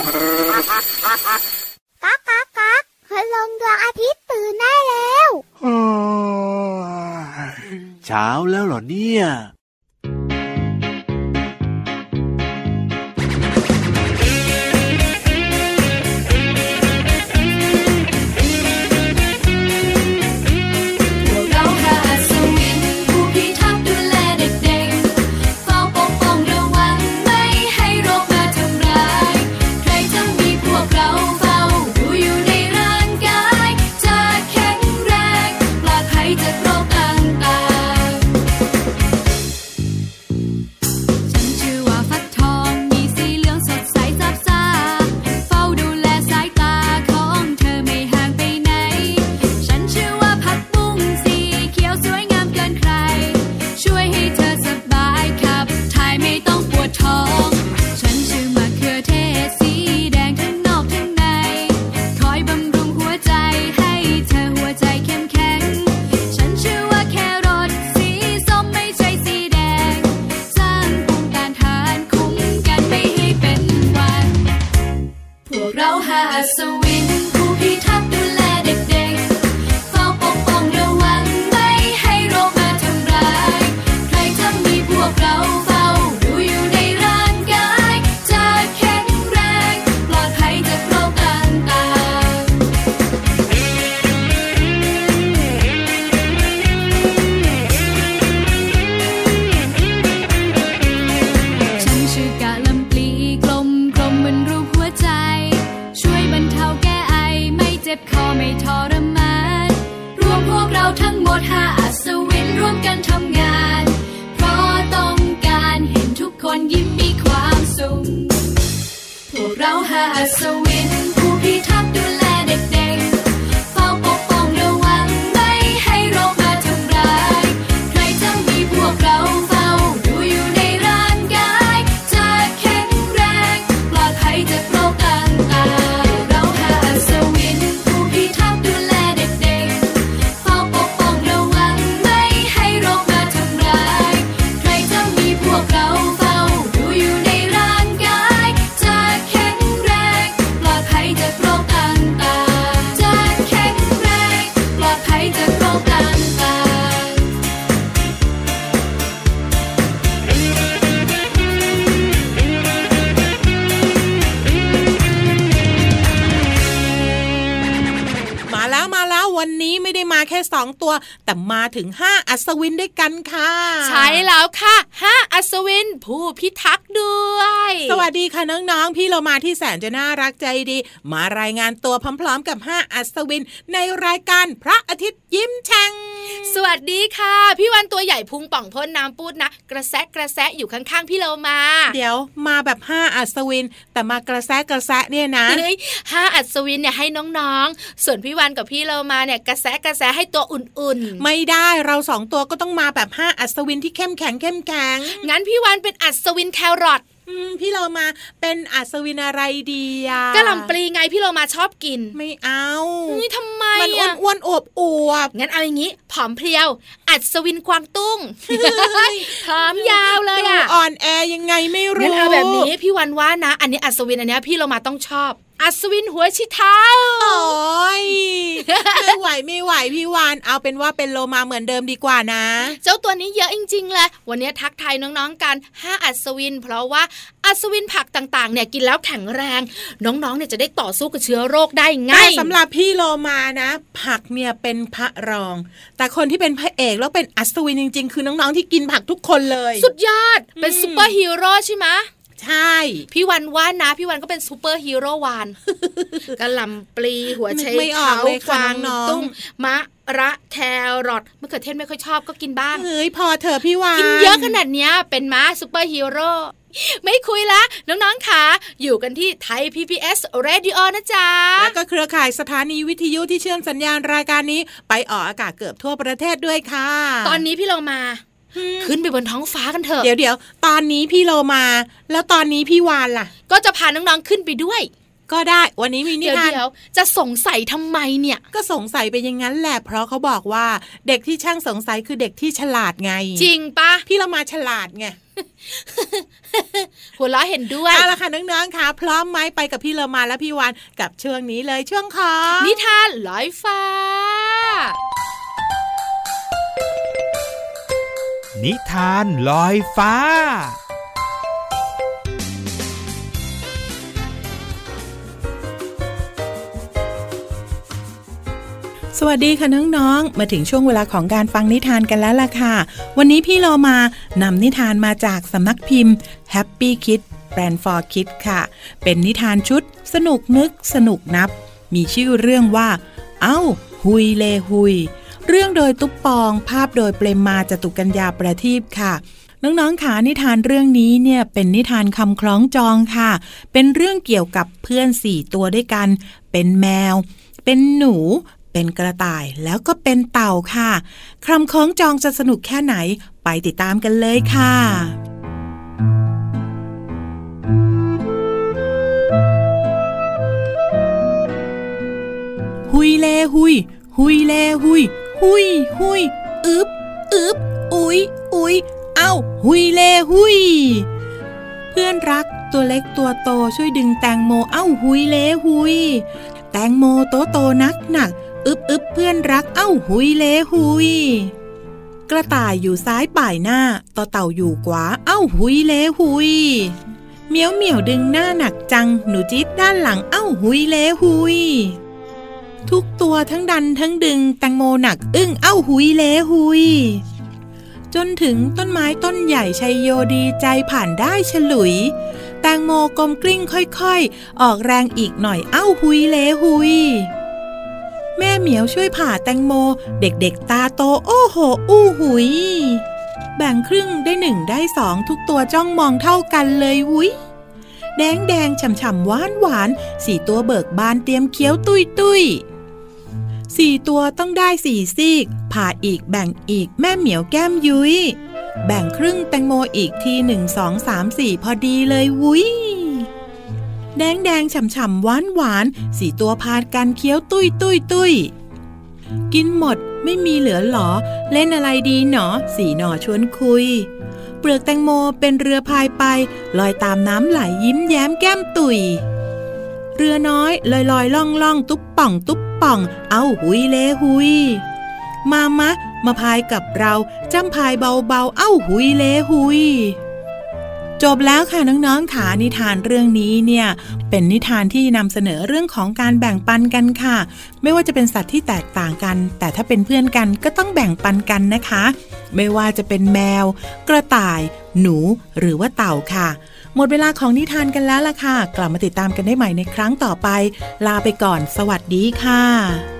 ก๊ากก๊ากก๊ากพลงดวงอาทิตย์ตื่นได้แล้วเช้าแล้วเหรอเนี่ย จ็บคอไม่ทรมาน รวมพวกเราทั้งหมดห้าอัศวินร่วมกันทำงาน Meme แต่มาถึง 5 อัศวินด้วยกันค่ะ ใช่แล้วค่ะ 5 อัศวิน ผู้พิทักษ์ด้วย สวัสดีค่ะน้องๆ พี่เรามาที่แสนจะน่ารักใจดี มารายงานตัวพร้อมๆ กับ 5 อัศวิน ในรายการพระอาทิตย์ยิ้มแฉ่งสวัสดีค่ะ พี่วันตัวใหญ่พุงป่องพ่นน้ำปูดนะ กระแซะกระแซะอยู่ข้างๆพี่เรามา เดี๋ยวมาแบบ 5 อัศวิน แต่มากระแซะกระแซะเนี่ยนะเฮ้ยห้าอัศวินเนี่ยให้น้องๆ ส่วนพี่วันกับพี่เรามาเนี่ยกระแซะกระแซะให้ตัวอุ่นๆ ไม่ได้เราสองตัวก็ต้องมาแบบ5อัศวินที่เข้มแข็งเข้มแข็ง งั้นพี่วันเป็นอัศวินแครอทพี่เรามาเป็นอัศวินอะไรดีอะกะหล่ำปลีไงพี่เรามาชอบกิน ไม่เอานี่ทำไมมันอ้วนอวบอวบงั้นเอาอย่างนี้ผอมเพรียว อัศวินกวางตุ้งผอมยาวเลยอะอ่อนแอยังไงไม่รู้งั้นเอาแบบนี้พี่วันว่านะ อันนี้อัศวินอันนี้พี่เรามาต้องชอบ อัศวินหัวชิเท้าโอ้ยไม่ไหวไม่ไหวพี่วานเอาเป็นว่าเป็นโลมาเหมือนเดิมดีกว่านะ เจ้าตัวนี้เยอะจริงๆเลยวันนี้ทักทายน้องๆกัน5อัศวิน เพราะว่าอัศวินผักต่างๆ เนี่ยกินแล้วแข็งแรง น้องๆเนี่ยจะได้ต่อสู้กับเชื้อโรคได้ง่ายสำหรับพี่โลมานะ ผักเนี่ยเป็นพระรอง แต่คนที่เป็นพระเอกแล้วเป็นอัศวินจริง ๆ คือน้องๆที่กินผักทุกคนเลย สุดยอดเป็นซูเปอร์ฮีโร่ใช่ไหม ใช่ พี่วันว่านะ พี่วันก็เป็นซูเปอร์ฮีโร่วานกะหล่ำปลีหัวไชเท้ากวางตุ้งมะระแครอทมะเขือเทศไม่ค่อยชอบก็กินบ้างเฮ้ยพอเถอะพี่วานกินเยอะขนาดเนี้ยเป็นม้าซูเปอร์ฮีโร่ไม่คุยละ น้องๆค่ะ อยู่กันที่ไทย PBS Radio นะจ๊ะ แล้วก็เครือข่ายสถานีวิทยุที่เชื่อมสัญญาณรายการนี้ ไปออกอากาศเกือบทั่วประเทศด้วยค่ะ ตอนนี้พี่เรามา ขึ้นไปบนท้องฟ้ากันเถอะเดี๋ยวเดี๋ยวตอนนี้พี่โลมา แล้วตอนนี้พี่วานล่ะ ก็จะพาน้องๆขึ้นไปด้วยก็ได้วันนี้มีนิทานเดี๋ยวจะสงสัยทำไมเนี่ย ก็สงสัยไปอย่างนั้นแหละเพราะเขาบอกว่าเด็กที่ช่างสงสัยคือเด็กที่ฉลาดไง จริงปะพี่เรามาฉลาดไงหัวเราะเห็นด้วยเอาละค่ะน้องๆค่ะพร้อมไหมไปกับพี่เรามาและพี่วานกับช่วงนี้เลยช่วงของนิทานลอยฟ้า นิทานลอยฟ้า สวัสดีค่ะน้องๆ มาถึงช่วงเวลาของการฟังนิทานกันแล้วล่ะค่ะ วันนี้พี่เรามานำนิทานมาจากสำนักพิมพ์ Happy Kid Brand for Kids ค่ะ เป็นนิทานชุด สนุกนึกสนุกนับ มีชื่อเรื่องว่า เอ้า หุยเลหุย เรื่องโดยตุ๊ปปอง ภาพโดยเปรมมาจตุกัญญาประทีปค่ะน้องๆขานิทานเรื่องนี้เนี่ยเป็นนิทานคำคล้องจองค่ะ เป็นเรื่องเกี่ยวกับเพื่อนสี่ตัวด้วยกัน เป็นแมว เป็นหนู เป็นกระต่ายแล้วก็เป็นเต่าค่ะคำคล้องจองจะสนุกแค่ไหนไปติดตามกันเลยค่ะหุยเลหุย หุยเลหุย หุยหุยอึบอึบอุยอุยเอ้าหุยเลหุย เพื่อนรักตัวเล็กตัวโตช่วยดึงแตงโมเอ้าหุยเลหุย แตงโมโตโตนักหนักอึบอึบเพื่อนรักเอ้าหุยเลหุย กระต่ายอยู่ซ้ายป่ายหน้าต่อเต่าอยู่ขวาเอ้าหุยเลหุยเมียวเหมียวดึงหน้าหนักจัง หนูจี๊ดด้านหลังเอ้าหุยเลหุย ทุกตัวทั้งดันทั้งดึงแตงโมหนัก อึ้งเอ้าหุยเลหุย จนถึงต้นไม้ต้นใหญ่ชัยโยดีใจผ่านได้ฉลุย แตงโมกลมกลิ้งค่อยๆ ออกแรงอีกหน่อยเอ้าหุยเลหุย แม่เหมียวช่วยผ่าแตงโม เด็กๆตาโตโอ้โห อู้หุย แบ่งครึ่งได้หนึ่งได้สองทุกตัวจ้องมองเท่ากันเลยวุ้ยแดงแดงฉ่ำฉ่ำหวานหวาน สี่ตัวเบิกบานเตรียมเคี้ยวตุยตุย สี่ตัวต้องได้สี่ซีก ผ่าอีกแบ่งอีกแม่เหมียวแก้มยุย้ย แบ่งครึ่งแตงโมอีกทีหนึ่งสองสามสี่พอดีเลยวุ้ยแดงแดงฉ่ำฉ่ำหวานหวานสี่ตัวพาดกันเคี้ยวตุ้ยตุ้ยตุ้ยกินหมดไม่มีเหลือหรอ เล่นอะไรดีหนอ สี่หนอชวนคุย เปลือกแตงโมเป็นเรือพายไป ลอยตามน้ำไหลยิ้มแย้มแก้มตุยเรือน้อยลอยลอยล่องล่องตุ๊บป่องตุ๊บ ป่อง เอาหุยเลหุย มามะ มาพายกับเราจำพายเบาๆ เอ้าหุยเลหุยจบแล้วค่ะน้องๆค่ะนิทานเรื่องนี้เนี่ยเป็นนิทานที่นำเสนอเรื่องของการแบ่งปันกันค่ะ ไม่ว่าจะเป็นสัตว์ที่แตกต่างกัน แต่ถ้าเป็นเพื่อนกันก็ต้องแบ่งปันกันนะคะ ไม่ว่าจะเป็นแมว กระต่าย หนูหรือว่าเต่าค่ะ หมดเวลาของนิทานกันแล้วล่ะค่ะ กลับมาติดตามกันได้ใหม่ในครั้งต่อไป ลาไปก่อน สวัสดีค่ะ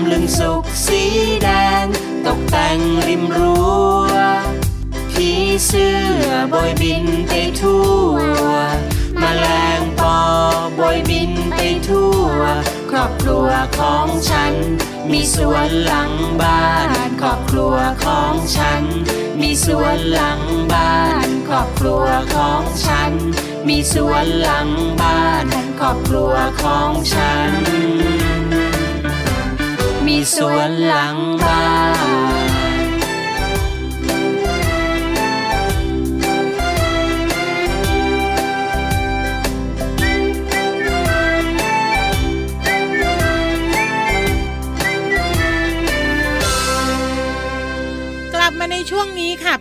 ำลึงสุกสีแดง ตกแต่งริมรั้วผีเสื้อบอยบินไปทั่วมแมลงปอบอยบินไปทั่ว ครอบครัวของฉัน มีสวนหลังบ้าน ครอบครัวของฉัน มีสวนหลังบ้าน ครอบครัวของฉัน มีสวนหลังบ้าน ครอบครัวของฉัน มีสวนหลังบ้าน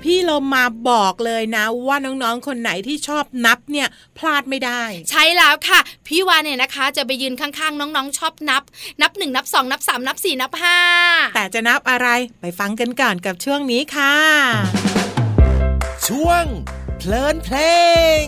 พี่เรามาบอกเลยนะ ว่าน้องๆคนไหนที่ชอบนับเนี่ยพลาดไม่ได้ ใช่แล้วค่ะ พี่วานเนี่ยนะคะ จะไปยืนข้างๆ น้องๆ ชอบนับ นับหนึ่งนับสองนับสามนับสี่นับห้าแต่จะนับอะไรไปฟังกันก่อนกับช่วงนี้ค่ะ ช่วงเพลินเพลง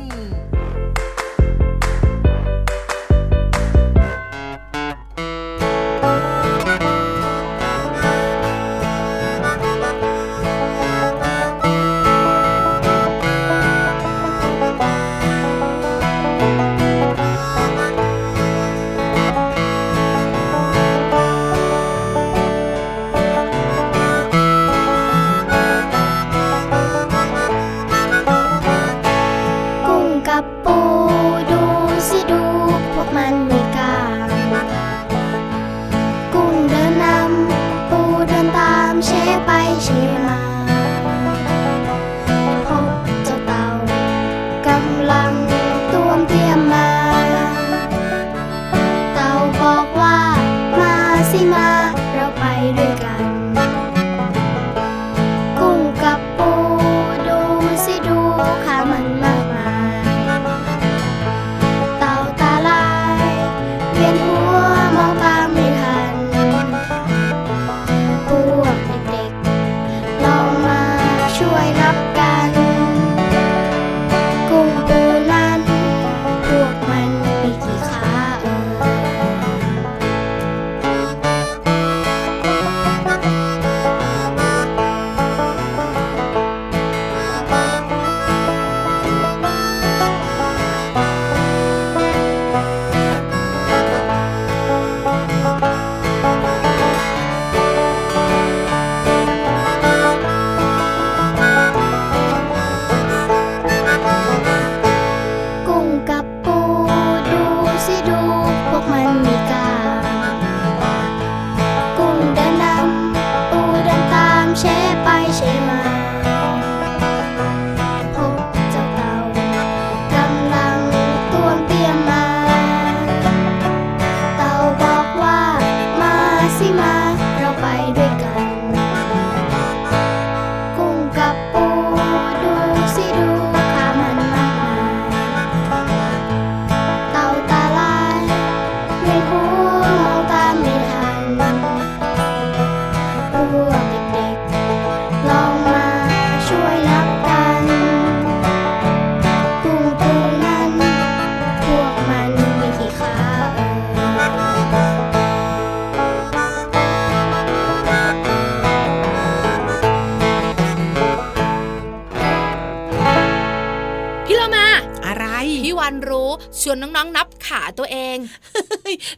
นรู้ชวนน้องๆนับขาตัวเอง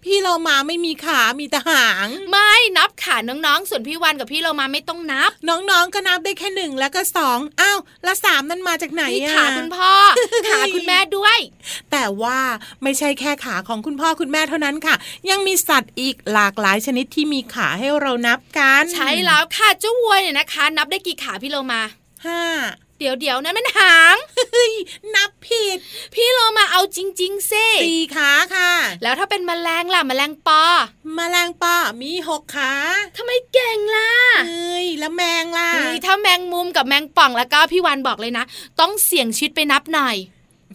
พี่เรามาไม่มีขา มีแต่หาง ไม่นับขาน้องๆ ส่วนพี่วันกับพี่เรามาไม่ต้องนับ น้องๆก็นับได้แค่หนึ่งแล้วก็สองอ้าวแล้วสามนั่นมาจากไหนอะขาคุณพ่อขาคุณแม่ด้วย แต่ว่าไม่ใช่แค่ขาของคุณพ่อคุณแม่เท่านั้นค่ะ ยังมีสัตว์อีกหลากหลายชนิดที่มีขาให้เรานับกัน ใช่แล้วค่ะเจ้าวัวเนี่ยนะคะ นับได้กี่ขาพี่เรามาห้า เดี๋ยวเดี๋ยวนั้นมันหางนับผิด พี่เรามาเอาจริงๆซิสี่ขาค่ะ แล้วถ้าเป็นแมลงล่ะแมลงปอแมลงปอมีหกขาทำไมเก่งล่ะเฮ้ยแล้วแมงล่ะถ้าแมงมุมกับแมงป่องแล้วก็พี่วันบอกเลยนะ ต้องเสี่ยงชิดไปนับหน่อย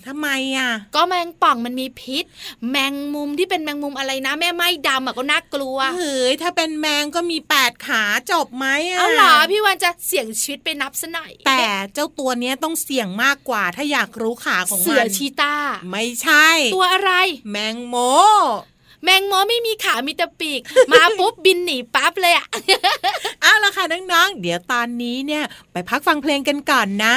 ทำไมอะ ก็แมงป่องมันมีพิษ แมงมุมที่เป็นแมงมุมอะไรนะ แม่ไม้ดำอะก็น่ากลัวเฮ้ยถ้าเป็นแมงก็มีแปดขาจบไหมอะเอาหรอพี่วันจะเสี่ยงชีวิตไปนับซะหน่อยแต่เจ้าตัวเนี้ยต้องเสี่ยงมากกว่า ถ้าอยากรู้ขาของมันเสือชีตาไม่ใช่ ตัวอะไร แมงโมแมงโมไม่มีขามีแต่ปีก มาปุ๊บบินหนีปั๊บเลยอะเอาละค่ะน้องๆ เดี๋ยวตอนนี้เนี่ย ไปพักฟังเพลงกันก่อนนะ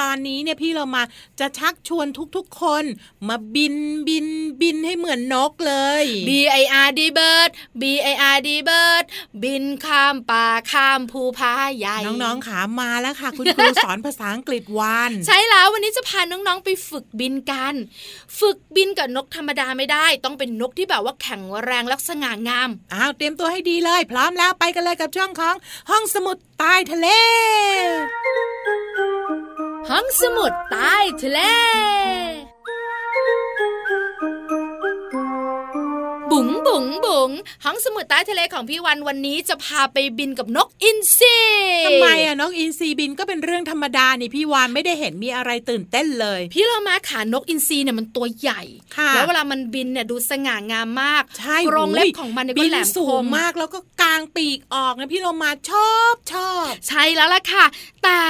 ตอนนี้เนี่ยพี่เรามาจะชักชวนทุกๆคน มาบินบินบินให้เหมือนนกเลย B I R D bird B I R D bird บินข้ามป่าข้ามภูผาใหญ่ น้องๆขามาแล้วค่ะ คุณครูสอนภาษาอังกฤษวานใช่แล้ววันนี้จะพาน้องๆไปฝึกบินกัน ฝึกบินกับนกธรรมดาไม่ได้ ต้องเป็นนกที่แบบว่าแข็งแรงและสง่างามอ้าวเตรียมตัวให้ดีเลย พร้อมแล้วไปกันเลยกับช่องของห้องสมุดใต้ทะเล ห้องสมุดใต้ทะเล บุ๋งบุ๋งบุ๋งห้องสมุดใต้ทะเลของพี่วันวันนี้จะพาไปบินกับนกอินทรีทำไมอะน้องอินซีบินก็เป็นเรื่องธรรมดานี่พี่วานไม่ได้เห็นมีอะไรตื่นเต้นเลย พี่เรามาขานกอินทรีเนี่ยมันตัวใหญ่ค่ะแล้วเวลามันบินเนี่ยดูสง่างามมากใช่โครงเล็บหูยของมันเนี่ยบิก็นแหลมสูคงมมากแล้วก็กางปีกออกนะพี่เรามาชอบชอบ ใช่แล้วล่ะค่ะ แต่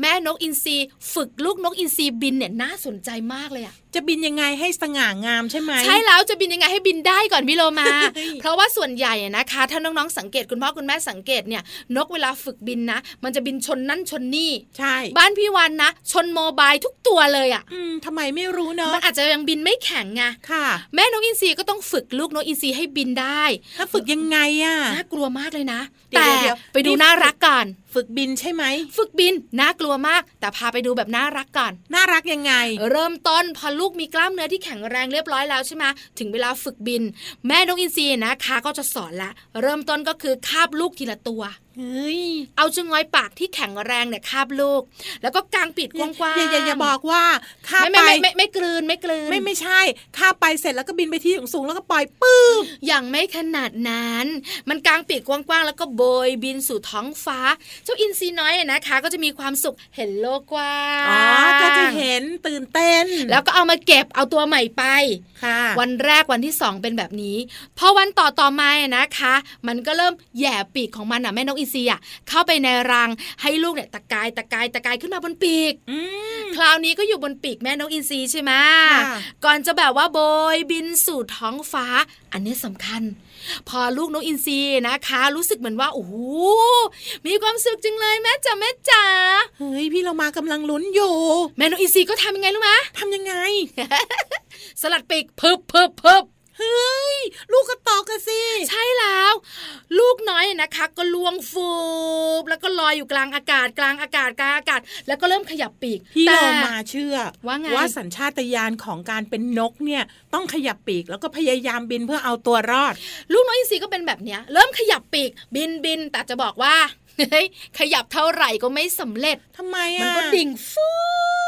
แม่นกอินทรีฝึกลูกนกอินทรีบินเนี่ยน่าสนใจมากเลยอะ จะบินยังไงให้สง่างามใช่ไหมใช่แล้วจะบินยังไงให้บินได้ก่อนพี่โลมาเฮ้ยเพราะว่าส่วนใหญ่อะนะคะ ถ้าน้องๆสังเกตคุณพ่อคุณแม่สังเกตเนี่ยนกเวลาฝึกบินนะ มันจะบินชนนั่นชนนี่ใช่ บ้านพี่วันนะ ชนโมบายทุกตัวเลยอะอืมทำไมไม่รู้เนาะมันอาจจะยังบินไม่แข็งไงค่ะแม่นกอินทรีก็ต้องฝึกลูกนกอินทรีให้บินได้ ถ้าฝึกยังไงอะน่ากลัวมากเลยนะเดี๋ยวแต่เดี๋ยวไปดูนี่น่ารักก่อนฝึกบินใช่ไหมฝึกบินน่ากลัวมาก แต่พาไปดูแบบน่ารักก่อนน่ารักยังไง เริ่มต้นพอลููกมีกล้ามเนื้อที่แข็งแรงเรียบร้อยแล้วใช่ไหมถึงเวลาฝึกบิน แม่นกอินทรีนะคะ ก็จะสอนละ เริ่มต้นก็คือคาบลูกทีละตัว เฮ้ยเอาจงอยปากที่แข็งแรงเนี่ยคาบลูก แล้วก็กางปีกกว้างๆอย่าอย่าอย่าบอกว่าข้าไม่ไปไม่ไม่ไม่ไม่กลืนไม่กลืนไม่ไม่ใช่ข้าไปเสร็จแล้วก็บินไปที่สูงๆแล้วก็ปล่อยปื้มอย่างไม่ขนาดนั้น มันกางปีกกว้างๆแล้วก็โบยบินสู่ท้องฟ้า เจ้าอินทรีน้อยอะนะคะ ก็จะมีความสุขเห็นโลกกว้างอ๋อก็จะเห็นตื่นเต้น แล้วก็เอามาเก็บเอาตัวใหม่ไปค่ะ วันแรกวันที่สองเป็นแบบนี้พอวันต่อต่อมาอะนะคะ มันก็เริ่มแหย่ปีกของมันอะแม่นกอินทรีอะเข้าไปในรังให้ลูกเนี่ยตะกายตะกายตะกายขึ้นมาบนปีกอืมคราวนี้ก็อยู่บนปีกแม่นกอินทรีใช่ไหมค่ะก่อนจะแบบว่าโบยบินสู่ท้องฟ้า อันนี้สำคัญ พอลูกนกอินทรีนะคะ รู้สึกเหมือนว่าโอ้โหมีความสุขจังเลยแม่จ๋าแม่จ๋าเฮ้ยพี่เรามากำลังลุ้นอยู่ แม่นกอินทรีก็ทำยังไงรู้ไหมทำยังไง สลัดปีกเพิบเพิบเพิบ เฮ้ย ลูกกระตอกกันสิ ใช่แล้ว ลูกน้อยนะคะ ก็ลวงฟูบแล้วก็ลอยอยู่กลางอากาศ กลางอากาศกลางอากาศ แล้วก็เริ่มขยับปีกพี่แต่เรามาเชื่อ ว่าไงสัญชาตญาณของการเป็นนกเนี่ยต้องขยับปีกแล้วก็พยายามบินเพื่อเอาตัวรอด ลูกน้อยอินทรีก็เป็นแบบเนี้ย เริ่มขยับปีกบินบินแต่จะบอกว่าเฮ้ยขยับเท่าไหร่ก็ไม่สำเร็จทำไมมันอะก็ดิ่งฟูบ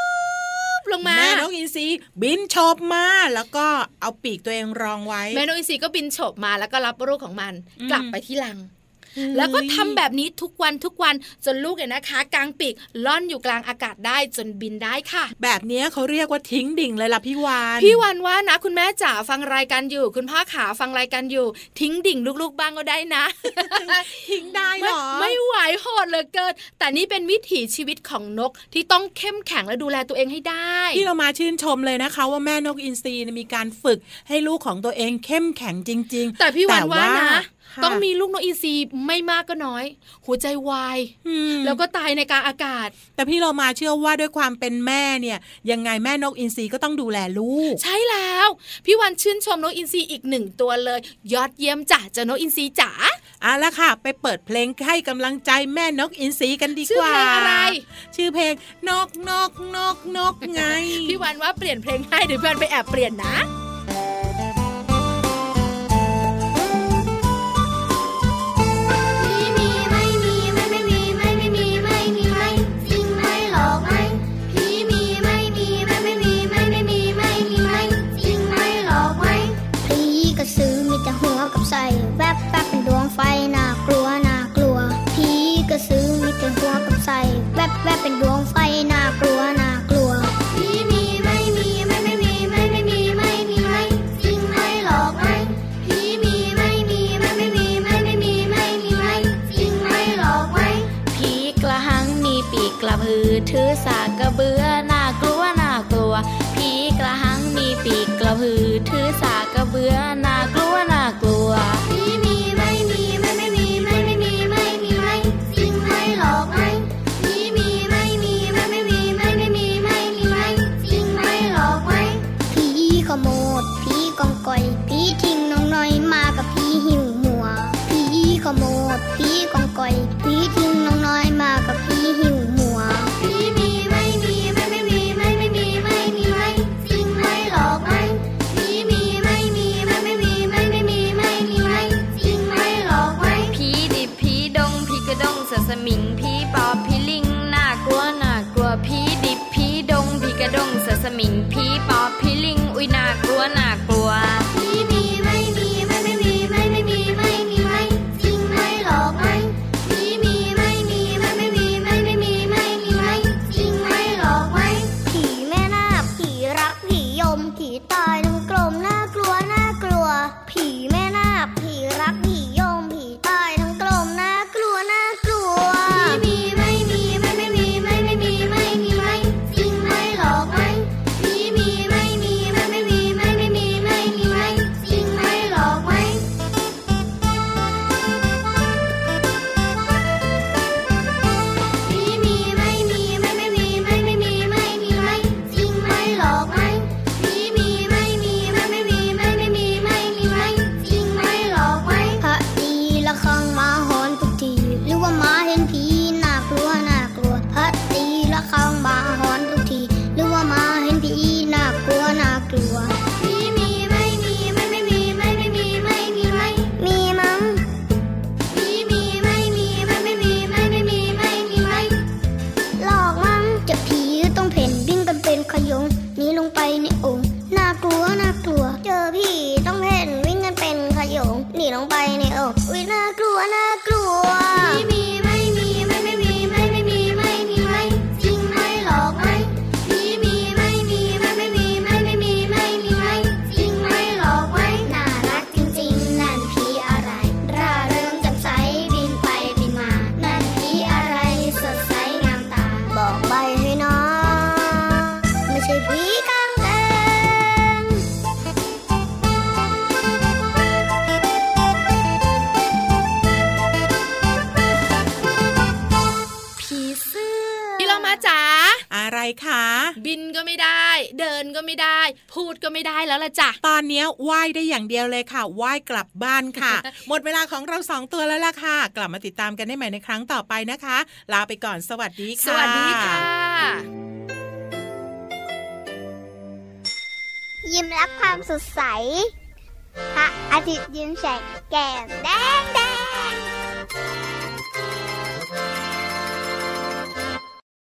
ลงมา แม่นกอินทรีบินโฉบมาแล้วก็เอาปีกตัวเองรองไว้ แม่นกอินทรีก็บินโฉบมาแล้วก็รับลูกของมันอืมกลับไปที่รังเฮ้ย แล้วก็ทำแบบนี้ทุกวันทุกวันจนลูกเนี่ยนะคะกลางปีกล่อนอยู่กลางอากาศได้จนบินได้ค่ะ แบบเนี้ยเขาเรียกว่าทิ้งดิ่งเลยล่ะพี่วานพี่วันว่านะ คุณแม่จ๋าฟังรายการอยู่ คุณพ่อขาฟังรายการอยู่ ทิ้งดิ่งลูกๆบ้างก็ได้นะ ทิ้งได้เหรไม่อไม่ไหวโหดเหลือเกินแต่นี่เป็นวิถีชีวิตของนกที่ต้องเข้มแข็งและดูแลตัวเองให้ได้ที่เรามาชื่นชมเลยนะคะ ว่าแม่นกอินทรีเนี่ยมีการฝึกให้ลูกของตัวเองเข้มแข็งจริง ๆ แต่พี่วันว่านะค่ะ ต้องมีลูกนกอีซีไม่มากก็น้อย หัวใจวายอืมแล้วก็ตายในกลางอากาศ แต่พี่เรามาเชื่อว่าด้วยความเป็นแม่เนี่ยยังไงแม่นกอินทรีก็ต้องดูแลลูก ใช่แล้ว พี่วันชื่นชมนกอินทรีอีกหนึ่งตัวเลย ยอดเยี่ยมจ้ะเจ้านกอินทรีจ๋าเอาละค่ะ ไปเปิดเพลงให้กำลังใจแม่นกอินทรีกันดีชื่อกว่าเพลงอะไร ชื่อเพลงนกนกนกนกไง พี่วันว่าเปลี่ยนเพลงให้เดี๋ยวพี่วันไปแอบเปลี่ยนนะ แต่หัวกับแวบแวบเป็นดวงไฟน่ากลัวนะ มิงพีปอบผีลิง อุยน่ากลัวน่าก พูดก็ไม่ได้แล้วล่ะจ้ะตอนนี้ไหว้ได้อย่างเดียวเลยค่ะไหว้กลับบ้านค่ะ หมดเวลาของเราสองตัวแล้วล่ะค่ะ กลับมาติดตามกันได้ใหม่ในครั้งต่อไปนะคะ ลาไปก่อนสวัสดีค่ะ สวัสดีค่ะ ยิ้มรับความสดใสพระอาทิตย์ยิ้มแฉกแก้มแดงแดง